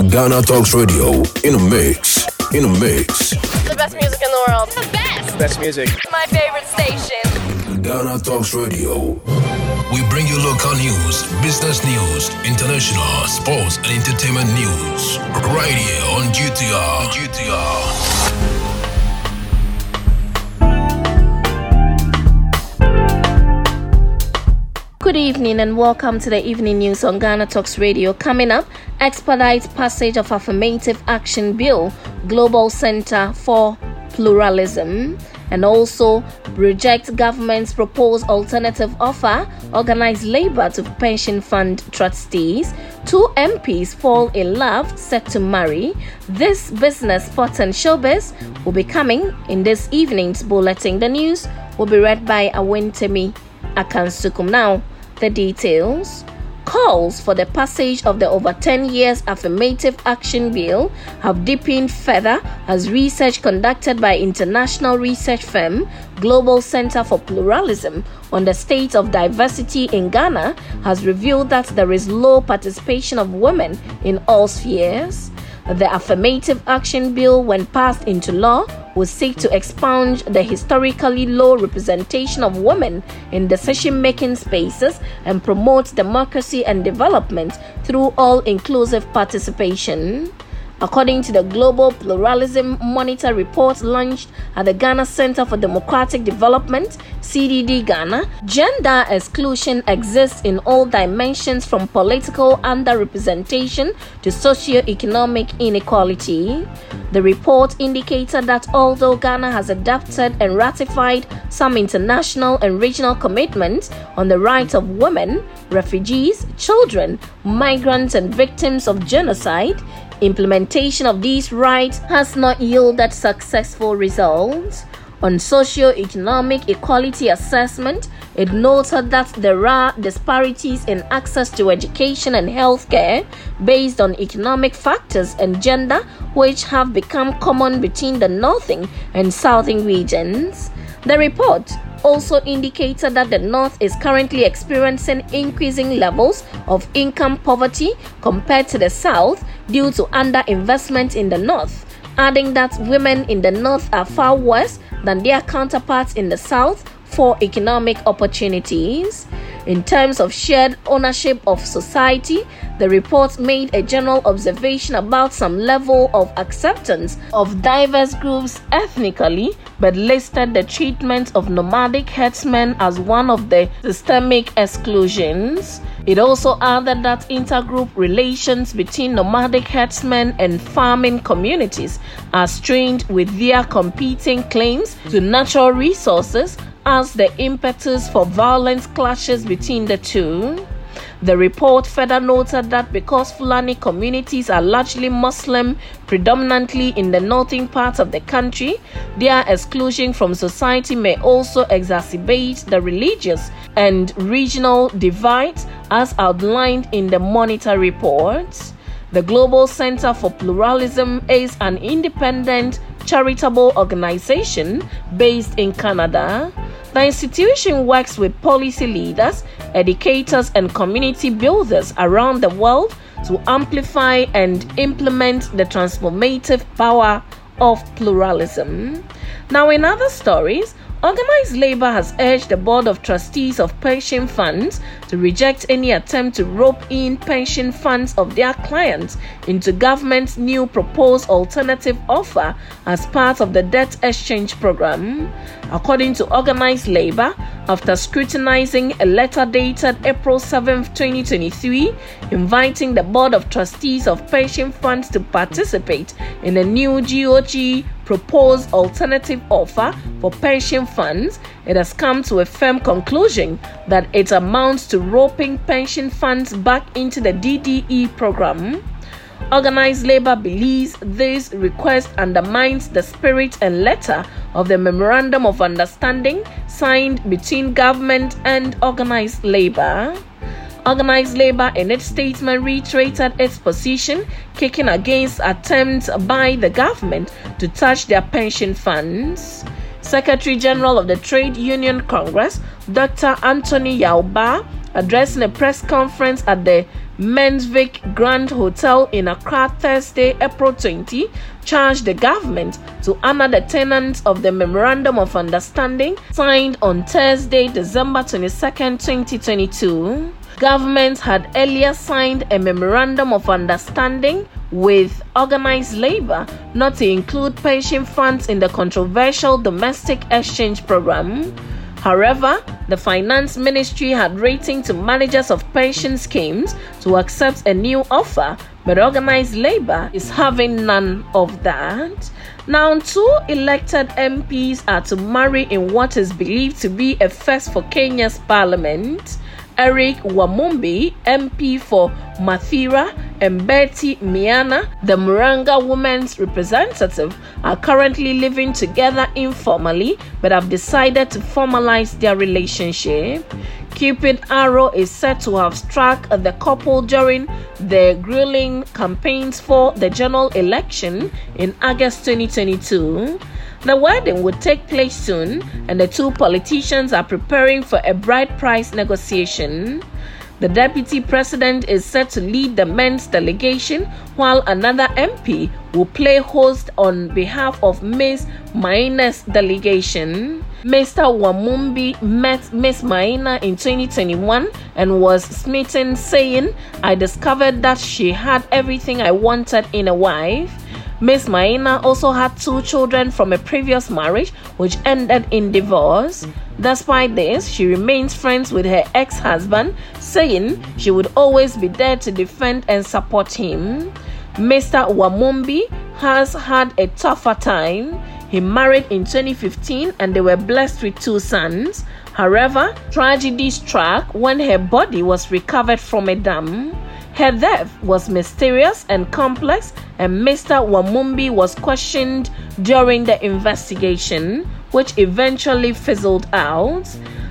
Ghana Talks Radio in a mix. In a mix. The best music in the world. The best. Best music. My favorite station. Ghana Talks Radio. We bring you local news, business news, international, sports, and entertainment news. Right here on GTR. GTR. Good evening and welcome to the evening news on Ghana Talks Radio. Coming up, expedite passage of affirmative action bill, Global Center for Pluralism, and also reject government's proposed alternative offer, organize labor to pension fund trustees. Two MPs fall in love, set to marry. This business, sport and showbiz will be coming in this evening's bulletin. The news will be read by Awentemi Akansukum. Now, the details. Calls for the passage of the over 10 years affirmative action bill have deepened further as research conducted by international research firm Global Center for Pluralism on the state of diversity in Ghana has revealed that there is low participation of women in all spheres. The affirmative action bill, when passed into law, will seek to expunge the historically low representation of women in decision making spaces and promote democracy and development through all inclusive participation. According to the Global Pluralism Monitor report launched at the Ghana Center for Democratic Development, CDD Ghana, gender exclusion exists in all dimensions from political underrepresentation to socio-economic inequality. The report indicated that although Ghana has adopted and ratified some international and regional commitments on the rights of women, refugees, children, migrants, and victims of genocide, Implementation of these rights has not yielded successful results. On socio-economic equality assessment, it noted that there are disparities in access to education and healthcare based on economic factors and gender, which have become common between the northern and southern regions. The report also indicated that the North is currently experiencing increasing levels of income poverty compared to the South due to underinvestment in the North, adding that women in the North are far worse than their counterparts in the South for economic opportunities. In terms of shared ownership of society, the report made a general observation about some level of acceptance of diverse groups ethnically, but listed the treatment of nomadic herdsmen as one of the systemic exclusions. It also added that intergroup relations between nomadic herdsmen and farming communities are strained with their competing claims to natural resources as the impetus for violent clashes between the two. The report further noted that because Fulani communities are largely Muslim, predominantly in the northern part of the country, their exclusion from society may also exacerbate the religious and regional divides as outlined in the monitor report. The Global Center for Pluralism is an independent charitable organization based in Canada. The institution works with policy leaders, educators, and community builders around the world to amplify and implement the transformative power of pluralism. Now, in other stories, Organized Labor has urged the Board of Trustees of pension funds to reject any attempt to rope in pension funds of their clients into government's new proposed alternative offer as part of the debt exchange program. According to Organized Labor, after scrutinizing a letter dated April 7, 2023, inviting the Board of Trustees of pension funds to participate in a new GOG proposed alternative offer for pension funds, it has come to a firm conclusion that it amounts to roping pension funds back into the DDE program. Organized Labor believes this request undermines the spirit and letter of the Memorandum of Understanding signed between government and organized labor. Organized Labor in its statement reiterated its position, kicking against attempts by the government to touch their pension funds. Secretary General of the Trade Union Congress, Dr. Anthony Yaw Baah, addressing a press conference at the Mensvic Grand Hotel in Accra Thursday, April 20, charged the government to honor the tenants of the Memorandum of Understanding signed on Thursday, December 22, 2022. Government had earlier signed a Memorandum of Understanding with organized labor not to include pension funds in the controversial domestic exchange program. However, the Finance Ministry had written to managers of pension schemes to accept a new offer, but organized labor is having none of that. Now, two elected MPs are to marry in what is believed to be a first for Kenya's parliament. Eric Wamumbi, MP for Mathira, and Betty Maina, the Muranga women's representative, are currently living together informally but have decided to formalize their relationship. Cupid Arrow is said to have struck the couple during the grueling campaigns for the general election in August 2022. The wedding would take place soon, and the two politicians are preparing for a bride price negotiation. The deputy president is set to lead the men's delegation, while another MP will play host on behalf of Ms. Maina's delegation. Mr. Wamumbi met Ms. Maina in 2021 and was smitten, saying, I discovered that she had everything I wanted in a wife. Miss Maina also had two children from a previous marriage, which ended in divorce. Despite this, she remains friends with her ex husband, saying she would always be there to defend and support him. Mr. Wamumbi has had a tougher time. He married in 2015 and they were blessed with two sons. However, tragedy struck when her body was recovered from a dam. Her death was mysterious and complex, and Mr. Wamumbi was questioned during the investigation, which eventually fizzled out.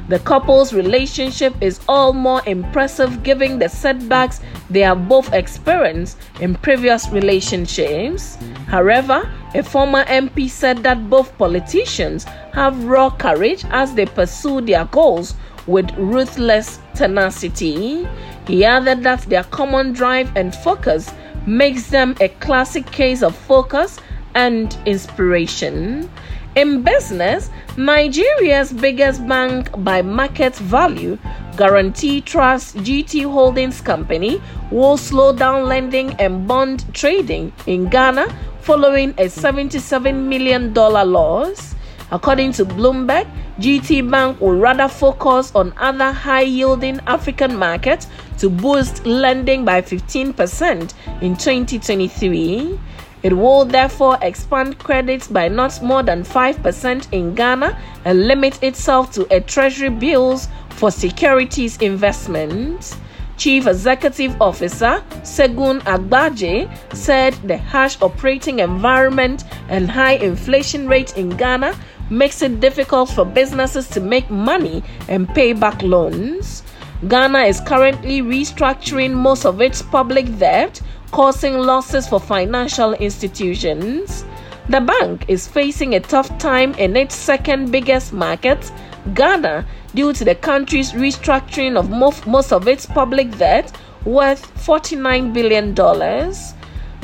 The couple's relationship is all more impressive given the setbacks they have both experienced in previous relationships. However, a former MP said that both politicians have raw courage as they pursue their goals with ruthless tenacity. He added that their common drive and focus makes them a classic case of focus and inspiration. In business, Nigeria's biggest bank by market value, Guaranty Trust GT Holdings Company, will slow down lending and bond trading in Ghana following a $77 million loss. According to Bloomberg, GT Bank will rather focus on other high yielding African markets to boost lending by 15% in 2023. It will therefore expand credits by not more than 5% in Ghana and limit itself to a treasury bills for securities investments. Chief Executive Officer Segun Agbaje said the harsh operating environment and high inflation rate in Ghana makes it difficult for businesses to make money and pay back loans. Ghana is currently restructuring most of its public debt, causing losses for financial institutions. The bank is facing a tough time in its second biggest market, Ghana, due to the country's restructuring of most of its public debt worth $49 billion.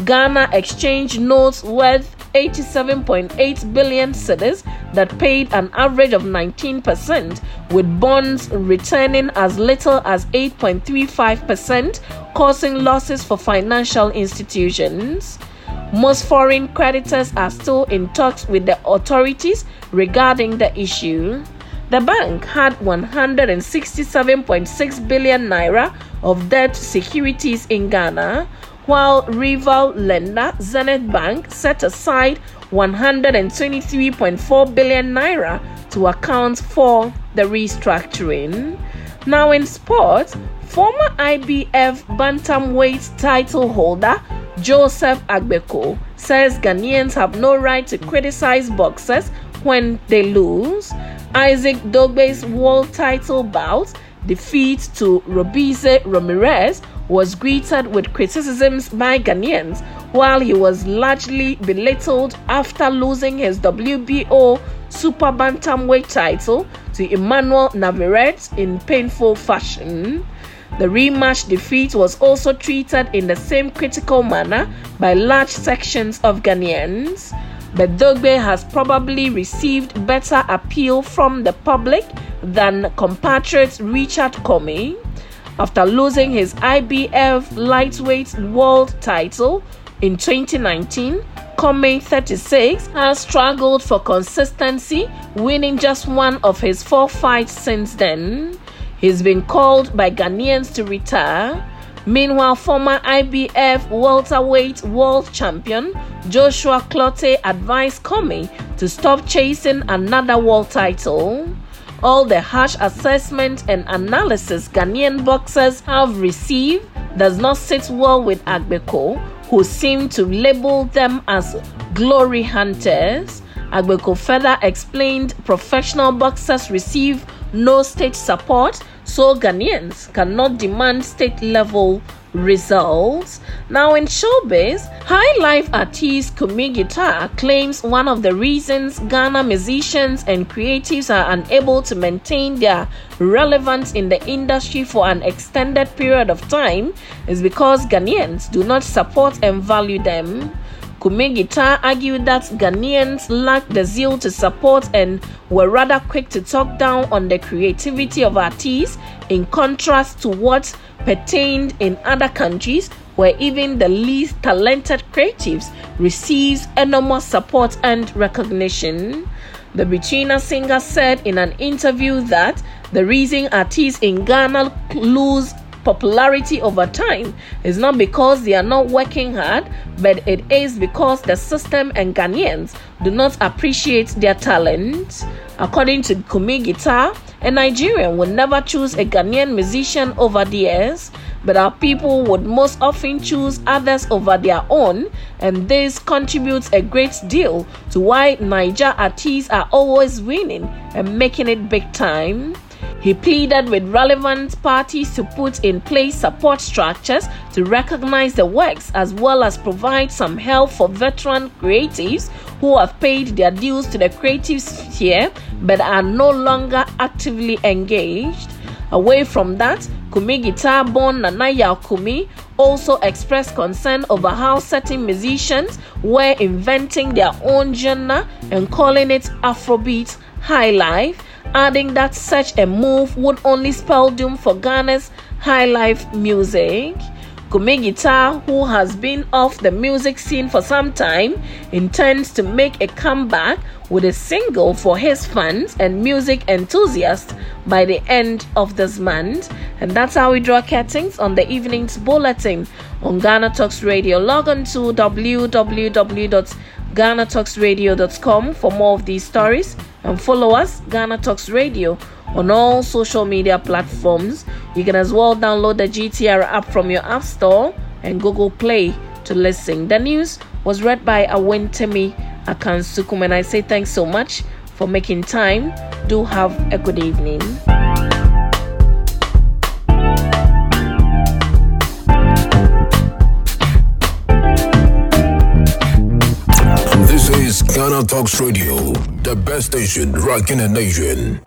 Ghana exchanged notes worth 87.8 billion cedis that paid an average of 19%, with bonds returning as little as 8.35%, causing losses for financial institutions. Most foreign creditors are still in talks with the authorities regarding the issue. The bank had 167.6 billion naira of debt securities in Ghana, while rival lender Zenith Bank set aside 123.4 billion naira to account for the restructuring. Now, in sports, former IBF bantamweight title holder Joseph Agbeko says Ghanaians have no right to criticize boxers when they lose. Isaac Dogboe's world title bout defeat to Robeisy Ramirez was greeted with criticisms by Ghanaians while he was largely belittled after losing his WBO Super Bantamweight title to Emmanuel Navarrete in painful fashion. the rematch defeat was also treated in the same critical manner by large sections of Ghanaians. But Dogboe has probably received better appeal from the public than compatriot Richard Commey. After losing his IBF lightweight world title in 2019, Commey 36 has struggled for consistency, winning just one of his four fights since then. He's been called by Ghanaians to retire. Meanwhile, former IBF welterweight world champion Joshua Clottey advised Commey to stop chasing another world title. All the harsh assessment and analysis Ghanaian boxers have received does not sit well with Agbeko, who seem to label them as glory hunters. Agbeko further explained professional boxers receive no state support, so Ghanaians cannot demand state level results. Now, in showbiz, High Life artist Kumi Guitar claims one of the reasons Ghana musicians and creatives are unable to maintain their relevance in the industry for an extended period of time is because Ghanaians do not support and value them. Kumi Guitar argued that Ghanaians lacked the zeal to support and were rather quick to talk down on the creativity of artists, in contrast to what pertained in other countries where even the least talented creatives receives enormous support and recognition. The Betweener singer said in an interview that the reason artists in Ghana lose popularity over time is not because they are not working hard, but it is because the system and Ghanaians do not appreciate their talent. According to Kumi Guitar, a Nigerian would never choose a Ghanaian musician over theirs, but our people would most often choose others over their own, and this contributes a great deal to why Naija artists are always winning and making it big time. He pleaded with relevant parties to put in place support structures to recognize the works as well as provide some help for veteran creatives who have paid their dues to the creative sphere but are no longer actively engaged. Away from that, Kumi guitar born Nana Kumi also expressed concern over how certain musicians were inventing their own genre and calling it Afrobeat high life adding that such a move would only spell doom for Ghana's high life music. Kumi Guitar, who has been off the music scene for some time, intends to make a comeback with a single for his fans and music enthusiasts by the end of this month. And that's how we draw curtains on the evening's bulletin on Ghana Talks Radio. Log on to www.ghanatalksradio.com for more of these stories and follow us, Ghana Talks Radio, on all social media platforms. You can as well download the GTR app from your App Store and Google Play to listen. The news was read by Awentemi Akansukum, and I say thanks so much for making time. Do have a good evening. Talks Radio, the best station rocking the nation.